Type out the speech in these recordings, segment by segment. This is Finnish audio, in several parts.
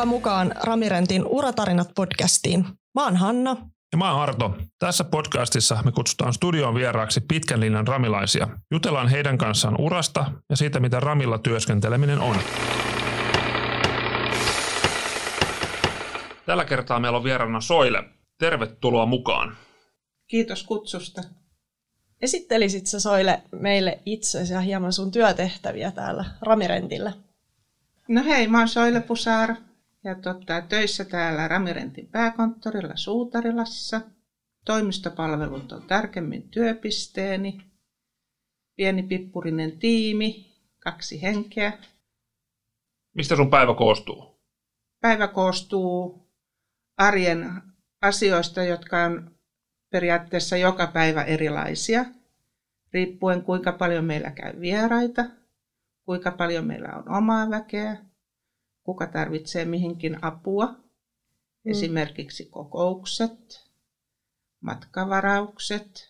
Tervetuloa mukaan Ramirentin Uratarinat podcastiin. Mä oon Hanna. Ja mä oon Arto. Tässä podcastissa me kutsutaan studioon vieraaksi pitkän linjan ramilaisia. Jutellaan heidän kanssaan urasta ja siitä, mitä ramilla työskenteleminen on. Tällä kertaa meillä on vieraana Soile. Tervetuloa mukaan. Kiitos kutsusta. Esittelisit sä Soile meille itsesi ja hieman sun työtehtäviä täällä Ramirentillä? No hei, mä oon Soile Pusaar ja totta, töissä täällä Ramirentin pääkonttorilla Suutarilassa. Toimistopalvelut on tarkemmin työpisteeni. Pieni pippurinen tiimi, kaksi henkeä. Mistä sun päivä koostuu? Päivä koostuu arjen asioista, jotka on periaatteessa joka päivä erilaisia, riippuen kuinka paljon meillä käy vieraita, kuinka paljon meillä on omaa väkeä, kuka tarvitsee mihinkin apua, mm. esimerkiksi kokoukset, matkavaraukset,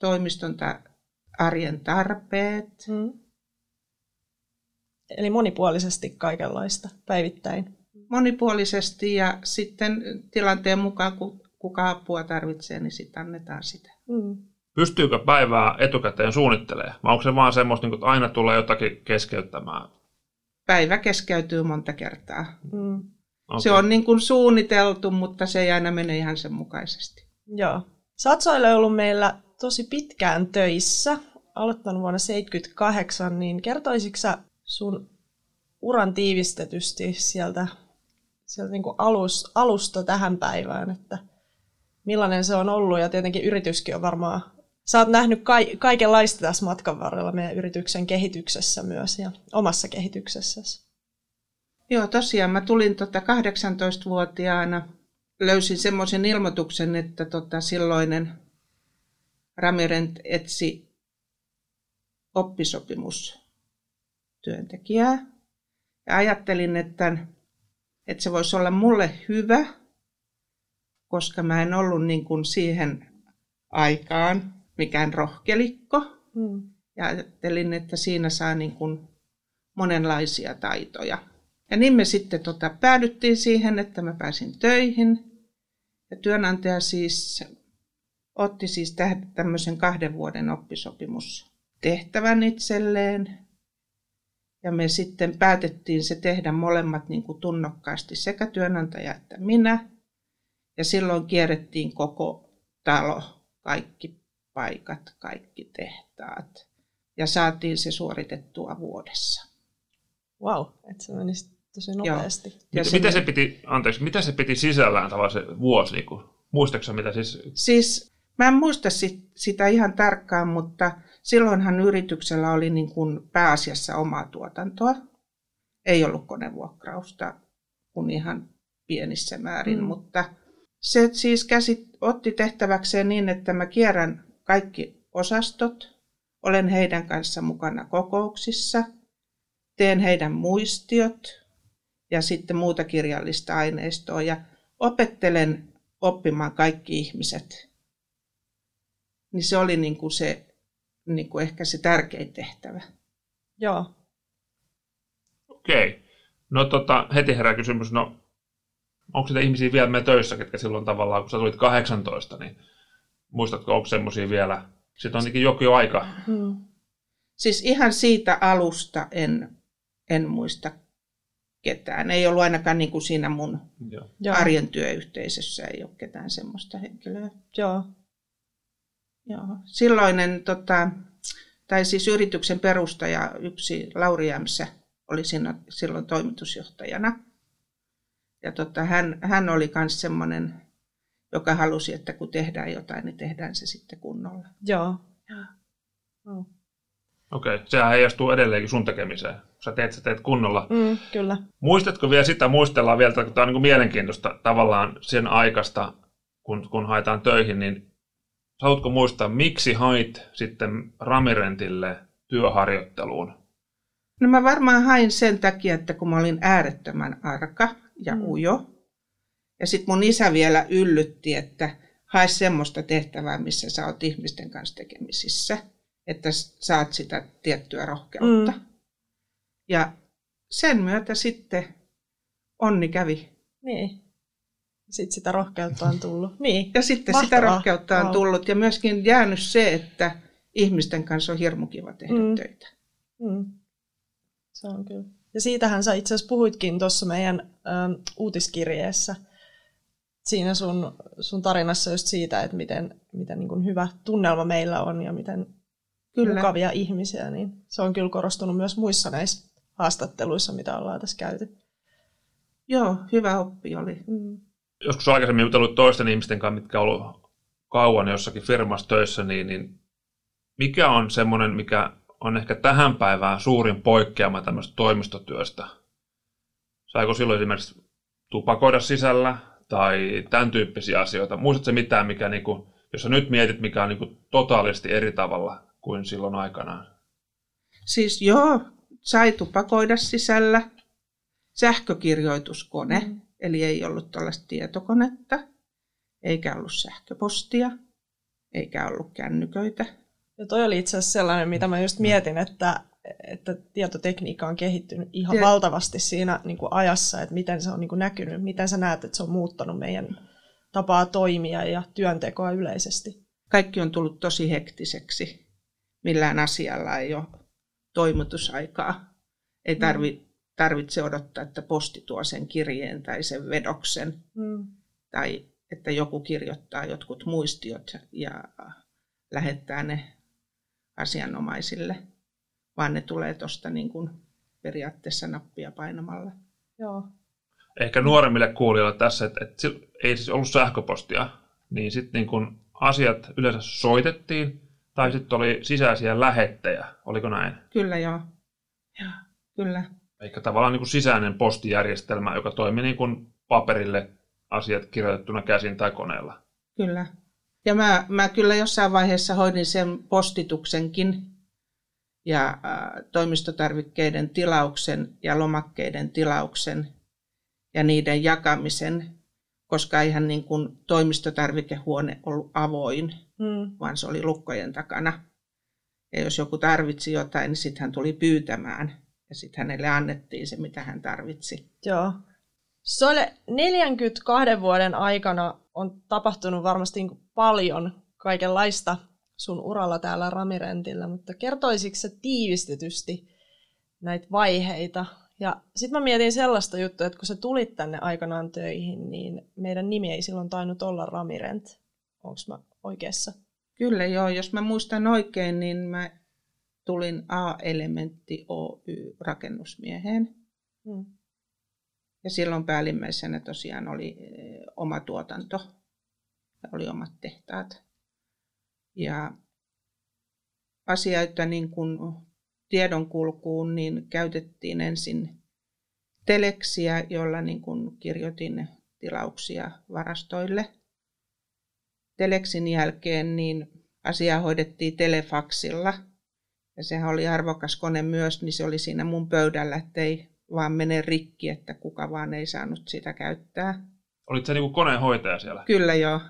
toimiston ta- arjen tarpeet. Mm. Eli monipuolisesti kaikenlaista päivittäin. Monipuolisesti ja sitten tilanteen mukaan, kun kuka apua tarvitsee, niin sitten annetaan sitä. Mm. Pystyykö päivää etukäteen suunnittelemaan? Vai onko se vaan semmoista, niin että aina tulee jotakin keskeyttämään? Päivä keskeytyy monta kertaa. Mm. Okay. Se on niin kuin suunniteltu, mutta se ei aina mene ihan sen mukaisesti. Joo. Oot ollut meillä tosi pitkään töissä, aloittanut vuonna 1978, niin kertoisitko sun uran tiivistetysti sieltä, sieltä niin kuin alus, alusta tähän päivään, että millainen se on ollut ja tietenkin yrityskin on varmaan Sä oot nähnyt ka- kaikenlaista tässä matkan varrella meidän yrityksen kehityksessä myös ja omassa kehityksessäsi. Joo, tosiaan mä tulin tota 18-vuotiaana, löysin semmoisen ilmoituksen, että tota silloinen Ramirent etsi oppisopimustyöntekijää. Ja ajattelin, että, että se voisi olla mulle hyvä, koska mä en ollut niin kuin siihen aikaan mikään rohkelikko. Mm. Ja ajattelin, että siinä saa niin kuin monenlaisia taitoja. Ja niin me sitten tota, päädyttiin siihen, että mä pääsin töihin. Ja työnantaja siis otti siis tämmöisen kahden vuoden oppisopimustehtävän itselleen. Ja me sitten päätettiin se tehdä molemmat niin kuin tunnokkaasti, sekä työnantaja että minä. Ja silloin kierrettiin koko talo, kaikki paikat, kaikki tehtaat. Ja saatiin se suoritettua vuodessa. Wow, että se meni tosi nopeasti. Joo. Ja mitä, se piti, anteeksi, mitä se piti sisällään tavallaan se vuosi? Niin kuin, muistatko mitä siis? Siis mä en muista sit, sitä ihan tarkkaan, mutta silloinhan yrityksellä oli niin kuin pääasiassa omaa tuotantoa. Ei ollut konevuokrausta kuin ihan pienissä määrin, mm. mutta se siis käsit, otti tehtäväkseen niin, että mä kierrän kaikki osastot, olen heidän kanssa mukana kokouksissa, teen heidän muistiot ja sitten muuta kirjallista aineistoa ja opettelen oppimaan kaikki ihmiset. Niin se oli niin kuin se, niin kuin ehkä se tärkein tehtävä. Joo. Okei. No tota, heti herää kysymys, no onko sitä ihmisiä vielä me töissä, ketkä silloin tavallaan, kun sä tulit 18, niin Muistatko, onko semmoisia vielä? Sitten on ainakin joku aika. Hmm. Siis ihan siitä alusta en, en muista ketään. Ei ollut ainakaan niin kuin siinä mun Joo. arjen työyhteisössä ei ole ketään semmoista henkilöä. Joo. Joo. Silloinen, tota, tai siis yrityksen perustaja, yksi Lauri Jämsä, oli siinä, silloin toimitusjohtajana. Ja tota, hän, hän oli myös semmoinen joka halusi, että kun tehdään jotain, niin tehdään se sitten kunnolla. Joo. Oh. Okei, okay. sehän heijastuu edelleenkin sun tekemiseen. Sä teet, sä teet kunnolla. Mm, kyllä. Muistatko vielä sitä, muistellaan vielä, kun tämä on niin mielenkiintoista tavallaan sen aikasta, kun, kun haetaan töihin, niin saatko muistaa, miksi hait sitten Ramirentille työharjoitteluun? No mä varmaan hain sen takia, että kun mä olin äärettömän arka ja mm. ujo, ja sitten mun isä vielä yllytti, että hae semmoista tehtävää, missä sä oot ihmisten kanssa tekemisissä, että saat sitä tiettyä rohkeutta. Mm. Ja sen myötä sitten onni kävi. Niin. Sitten sitä rohkeutta on tullut. Niin. Ja sitten Mahtavaa. sitä rohkeutta on tullut ja myöskin jäänyt se, että ihmisten kanssa on hirmu kiva tehdä Mm. töitä. Mm. Se on kyllä. Ja siitähän sä itse asiassa puhuitkin tuossa meidän ähm, uutiskirjeessä. Siinä sun, sun tarinassa just siitä, että miten, miten niin kuin hyvä tunnelma meillä on ja miten Kyllä. mukavia ihmisiä, niin se on kyllä korostunut myös muissa näissä haastatteluissa, mitä ollaan tässä käyty. Joo, hyvä oppi oli. Mm. Joskus aikaisemmin jutellut toisten ihmisten kanssa, mitkä on ollut kauan jossakin firmassa töissä, niin, niin mikä on semmoinen, mikä on ehkä tähän päivään suurin poikkeama tämmöistä toimistotyöstä? Saiko silloin esimerkiksi tupakoida sisällä tai tämän tyyppisiä asioita? Muistatko mitään, mikä, niinku, jos sä nyt mietit, mikä on niinku totaalisesti eri tavalla kuin silloin aikanaan? Siis joo, sai tupakoida sisällä. Sähkökirjoituskone, mm. eli ei ollut tällaista tietokonetta, eikä ollut sähköpostia, eikä ollut kännyköitä. Ja toi oli itse asiassa sellainen, mitä mä just mietin, että, että tietotekniikka on kehittynyt ihan Ja- valtavasti siinä niin kuin ajassa, että miten se on niin kuin näkynyt, miten sä näet, että se on muuttanut meidän tapaa toimia ja työntekoa yleisesti. Kaikki on tullut tosi hektiseksi. Millään asialla ei ole toimitusaikaa. Ei tarvi, tarvitse odottaa, että posti tuo sen kirjeen tai sen vedoksen. Mm. tai että joku kirjoittaa jotkut muistiot ja lähettää ne asianomaisille, vaan ne tulee tuosta niin kuin periaatteessa nappia painamalla. Joo. Ehkä nuoremmille kuulijoille tässä, että, että ei siis ollut sähköpostia, niin sitten niin kun asiat yleensä soitettiin, tai sitten oli sisäisiä lähettejä, oliko näin? Kyllä joo. Ja, kyllä. Eikä tavallaan niin kuin sisäinen postijärjestelmä, joka toimi niin kuin paperille asiat kirjoitettuna käsin tai koneella. Kyllä. Ja mä, mä kyllä jossain vaiheessa hoidin sen postituksenkin ja toimistotarvikkeiden tilauksen ja lomakkeiden tilauksen ja niiden jakamisen, koska eihän niin kuin toimistotarvikehuone ollut avoin, Mm. vaan se oli lukkojen takana. Ja jos joku tarvitsi jotain, niin sitten hän tuli pyytämään ja sitten hänelle annettiin se, mitä hän tarvitsi. Joo. Soille 42 vuoden aikana on tapahtunut varmasti niin paljon kaikenlaista sun uralla täällä Ramirentillä, mutta kertoisitko sä tiivistetysti näitä vaiheita? Ja sitten mä mietin sellaista juttua, että kun sä tulit tänne aikanaan töihin, niin meidän nimi ei silloin tainnut olla Ramirent. Onko mä oikeassa? Kyllä joo, jos mä muistan oikein, niin mä tulin A-elementti Oy rakennusmieheen. Hmm. Ja silloin päällimmäisenä tosiaan oli eh, oma tuotanto ja oli omat tehtaat. Ja asioita niin kuin tiedonkulkuun, niin käytettiin ensin teleksiä, jolla niin kuin kirjoitin tilauksia varastoille. Teleksin jälkeen niin asia hoidettiin telefaksilla. Ja sehän oli arvokas kone myös, niin se oli siinä mun pöydällä, ettei vaan mene rikki, että kuka vaan ei saanut sitä käyttää. Olit se niin koneenhoitaja siellä? Kyllä joo.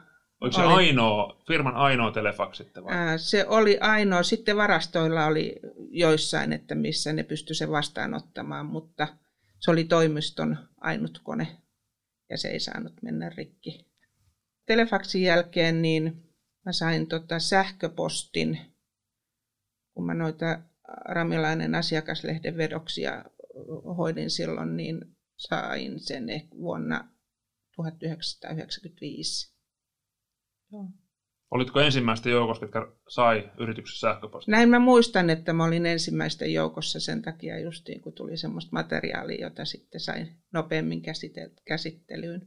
Oliko se Oli. ainoa, firman ainoa telefax sitten vai? Ää, Se oli ainoa. Sitten varastoilla oli joissain, että missä ne pystyi sen vastaanottamaan, mutta se oli toimiston ainut kone ja se ei saanut mennä rikki. Telefaksin jälkeen niin mä sain tota sähköpostin, kun mä noita Ramilainen asiakaslehden vedoksia hoidin silloin, niin sain sen ehkä vuonna 1995. Joo. Olitko ensimmäistä joukosta, jotka sai yrityksessä sähköpostia? Näin mä muistan, että mä olin ensimmäisten joukossa sen takia justiin, kun tuli semmoista materiaalia, jota sitten sain nopeammin käsite- käsittelyyn.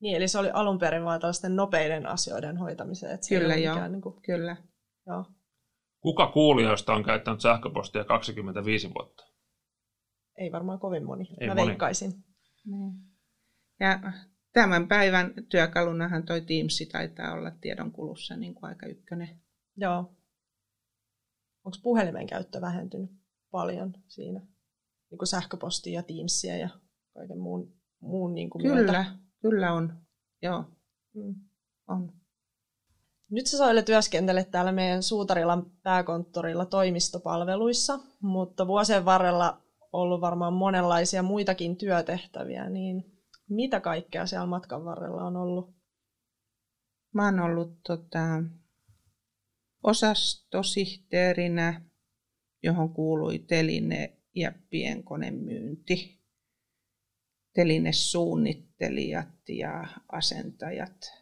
Niin, eli se oli alun perin vain tällaisten nopeiden asioiden hoitamiseen. Että se Kyllä, joo. mikään Niin kuin, Kyllä. joo. Kuka kuulijoista on käyttänyt sähköpostia 25 vuotta? Ei varmaan kovin moni. Ei Mä moni. veikkaisin. Niin. Ja tämän päivän työkalunahan toi Teams taitaa olla tiedonkulussa niin kuin aika ykkönen. Joo. Onko puhelimen käyttö vähentynyt paljon siinä? Niin kuin sähköpostia ja Teamsia ja kaiken muun, muun niin kuin myötä? Kyllä, kyllä on. Joo, Mm. on. Nyt sä Soile työskentelet täällä meidän Suutarilan pääkonttorilla toimistopalveluissa, mutta vuosien varrella ollut varmaan monenlaisia muitakin työtehtäviä, niin Mitä kaikkea siellä matkan varrella on ollut? Mä oon ollut tota, osastosihteerinä, johon kuului teline ja pienkonemyynti. Telinesuunnittelijat ja asentajat,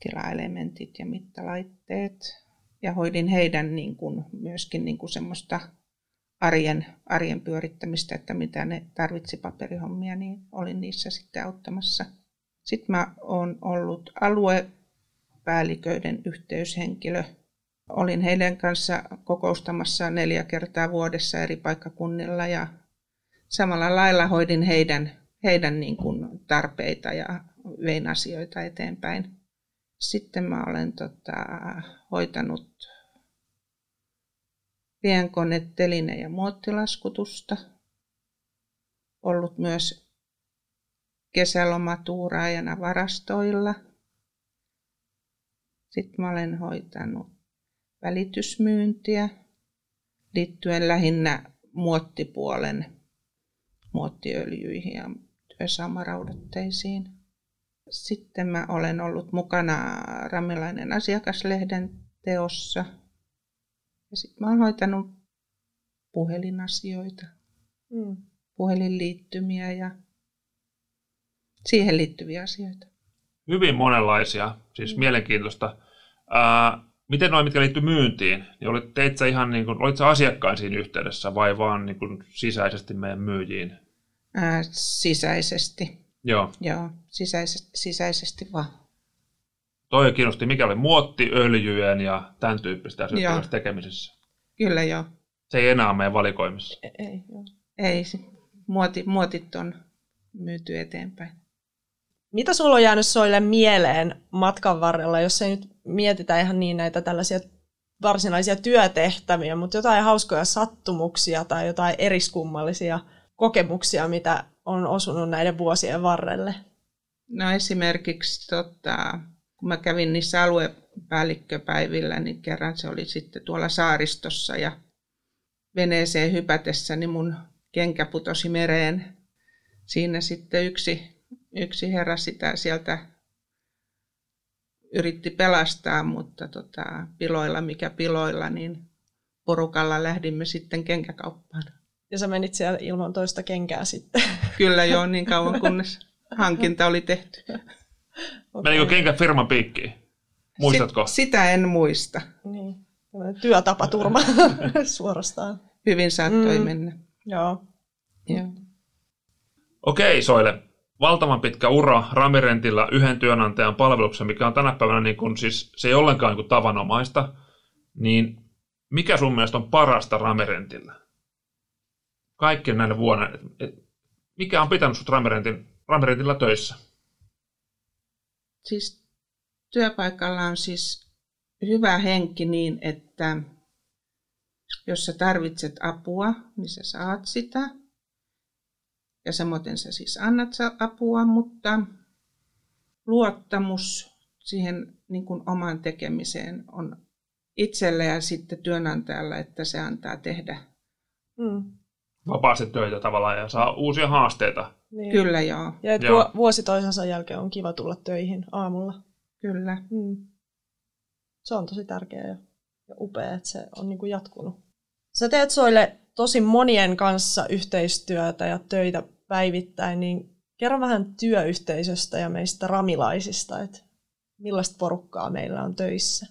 tilaelementit ja mittalaitteet. Ja hoidin heidän niin kuin, myöskin niin kuin semmoista arjen, arjen pyörittämistä, että mitä ne tarvitsi paperihommia, niin olin niissä sitten auttamassa. Sitten mä oon ollut aluepäälliköiden yhteyshenkilö. Olin heidän kanssa kokoustamassa neljä kertaa vuodessa eri paikkakunnilla ja samalla lailla hoidin heidän, heidän niin kuin tarpeita ja vein asioita eteenpäin. Sitten mä olen tota, hoitanut pienkone, teline- ja muottilaskutusta. Ollut myös kesälomatuuraajana varastoilla. Sitten mä olen hoitanut välitysmyyntiä liittyen lähinnä muottipuolen muottiöljyihin ja työsaamaraudatteisiin. Sitten mä olen ollut mukana Ramilainen asiakaslehden teossa – ja sitten mä oon hoitanut puhelinasioita, mm. puhelinliittymiä ja siihen liittyviä asioita. Hyvin monenlaisia, siis mm. mielenkiintoista. Ää, miten noin, mitkä liittyy myyntiin, niin olit, teit sä ihan niin kuin, olit sä asiakkain siinä yhteydessä vai vaan niin kuin sisäisesti meidän myyjiin? Ää, sisäisesti. Joo. Joo, sisäisesti, sisäisesti vaan toi kiinnosti, mikä oli muottiöljyjen ja tämän tyyppistä asioita tekemisessä. Kyllä joo. Se ei enää ole meidän valikoimissa. Ei, ei, joo. ei muoti, muotit on myyty eteenpäin. Mitä sulla on jäänyt Soille mieleen matkan varrella, jos ei nyt mietitä ihan niin näitä tällaisia varsinaisia työtehtäviä, mutta jotain hauskoja sattumuksia tai jotain eriskummallisia kokemuksia, mitä on osunut näiden vuosien varrelle? No esimerkiksi tota, kun mä kävin niissä aluepäällikköpäivillä, niin kerran se oli sitten tuolla saaristossa ja veneeseen hypätessä, niin mun kenkä putosi mereen. Siinä sitten yksi, yksi herra sitä sieltä yritti pelastaa, mutta tota, piloilla mikä piloilla, niin porukalla lähdimme sitten kenkäkauppaan. Ja sä menit siellä ilman toista kenkää sitten? Kyllä joo, niin kauan kunnes hankinta oli tehty. Okay. Menikö kenkä firman piikkiin? Muistatko? Sit, sitä en muista. Niin. Työtapaturma suorastaan. Hyvin saattoi mm. mennä. Joo. Joo. Okei, Soile. Valtavan pitkä ura Ramirentillä yhden työnantajan palveluksessa, mikä on tänä päivänä niin kuin, siis, se ei ollenkaan niin kuin tavanomaista. Niin mikä sun mielestä on parasta Ramirentillä? Kaikkien näille vuonna. Mikä on pitänyt sut Ramirentin, Ramirentillä töissä? Siis työpaikalla on siis hyvä henki niin, että jos sä tarvitset apua, niin sä saat sitä. Ja samoin sä siis annat apua, mutta luottamus siihen niin kuin omaan tekemiseen on itselle ja sitten työnantajalla, että se antaa tehdä. Mm. Vapaasti töitä tavallaan ja saa uusia haasteita niin. Kyllä joo. Ja että joo. vuosi toisensa jälkeen on kiva tulla töihin aamulla. Kyllä. Mm. Se on tosi tärkeää ja, ja upea, että se on niin kuin jatkunut. Sä teet Soille tosi monien kanssa yhteistyötä ja töitä päivittäin, niin kerro vähän työyhteisöstä ja meistä ramilaisista, että millaista porukkaa meillä on töissä?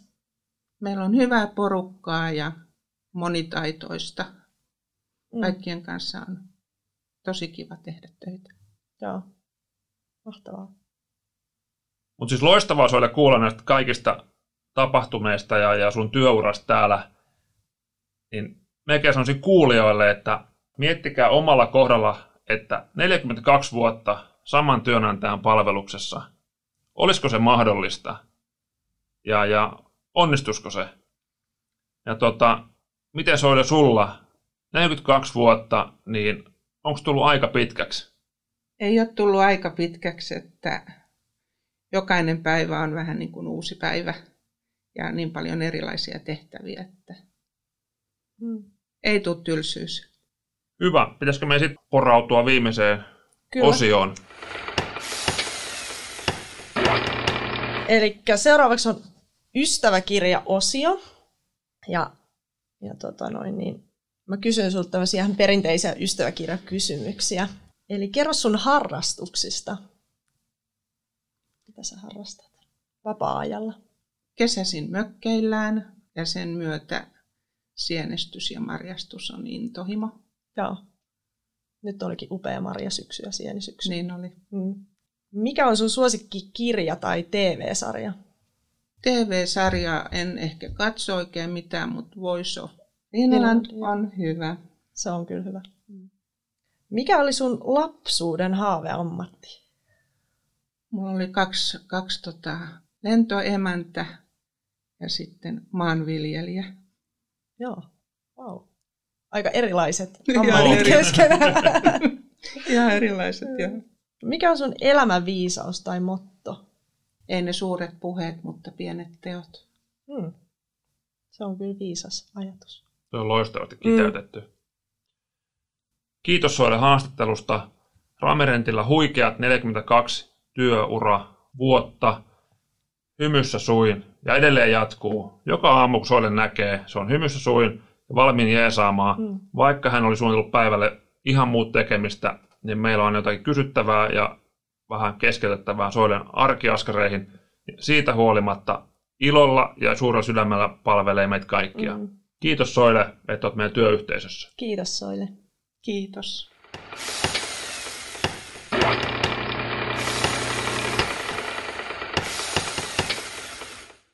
Meillä on hyvää porukkaa ja monitaitoista. Mm. Kaikkien kanssa on tosi kiva tehdä töitä. Joo, mahtavaa. Mutta siis loistavaa sulle kuulla näistä kaikista tapahtumeista ja, ja sun työurasta täällä. Niin mekin sanoisin kuulijoille, että miettikää omalla kohdalla, että 42 vuotta saman työnantajan palveluksessa, olisiko se mahdollista ja, ja onnistusko se? Ja tota, miten se oli sulla? 42 vuotta, niin onko tullut aika pitkäksi? Ei ole tullut aika pitkäksi, että jokainen päivä on vähän niin kuin uusi päivä ja niin paljon erilaisia tehtäviä, että hmm. ei tule tylsyys. Hyvä. Pitäisikö me sitten porautua viimeiseen Kyllä. osioon. Eli seuraavaksi on ystäväkirja-osio. Ja, ja tota noin, niin mä kysyn sulta tämmöisiä ihan perinteisiä ystäväkirjakysymyksiä. Eli kerro sun harrastuksista. Mitä sä harrastat vapaa-ajalla? Kesäsin mökkeillään ja sen myötä sienestys ja marjastus on intohimo. Joo. Nyt olikin upea marjasyksy ja sienisyksy. Niin oli. Mm. Mikä on sun suosikki kirja tai TV-sarja? TV-sarjaa en ehkä katso oikein mitään, mutta Voice of Finland Finland, on hyvä. Se on kyllä hyvä. Mikä oli sun lapsuuden haaveammatti? Mulla oli kaksi, kaksi tota, lentoemäntä ja sitten maanviljelijä. Joo. Wow. Aika erilaiset ammatit keskenään. Ihan erilaiset, joo. Mikä on sun elämän viisaus tai motto? Ei ne suuret puheet, mutta pienet teot. Hmm. Se on kyllä viisas ajatus. Se on loistavasti kiteytetty. Mm. Kiitos Soille haastattelusta. Ramirentillä huikeat 42 työura vuotta. Hymyssä suin ja edelleen jatkuu. Joka aamu kun Soille näkee, se on hymyssä suin ja valmiin jeesaamaan. Mm. Vaikka hän oli suunnitellut päivälle ihan muut tekemistä, niin meillä on jotakin kysyttävää ja vähän keskeytettävää Soilen arkiaskareihin. Siitä huolimatta ilolla ja suurella sydämellä palvelee meitä kaikkia. Mm. Kiitos Soile, että olet meidän työyhteisössä. Kiitos Soile. Kiitos.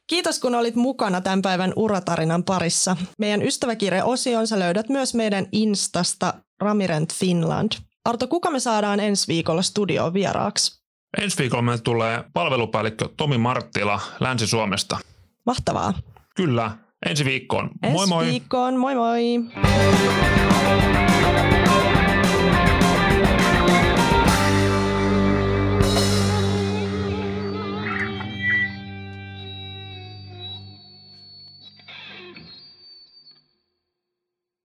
Kiitos kun olit mukana tämän päivän uratarinan parissa. Meidän ystäväkirja-osion sä löydät myös meidän Instasta Ramirent Finland. Arto, kuka me saadaan ensi viikolla studioon vieraaksi? Ensi viikolla meille tulee palvelupäällikkö Tomi Marttila Länsi-Suomesta. Mahtavaa. Kyllä, ensi viikkoon. Ensi moi moi! viikkoon. Moi moi!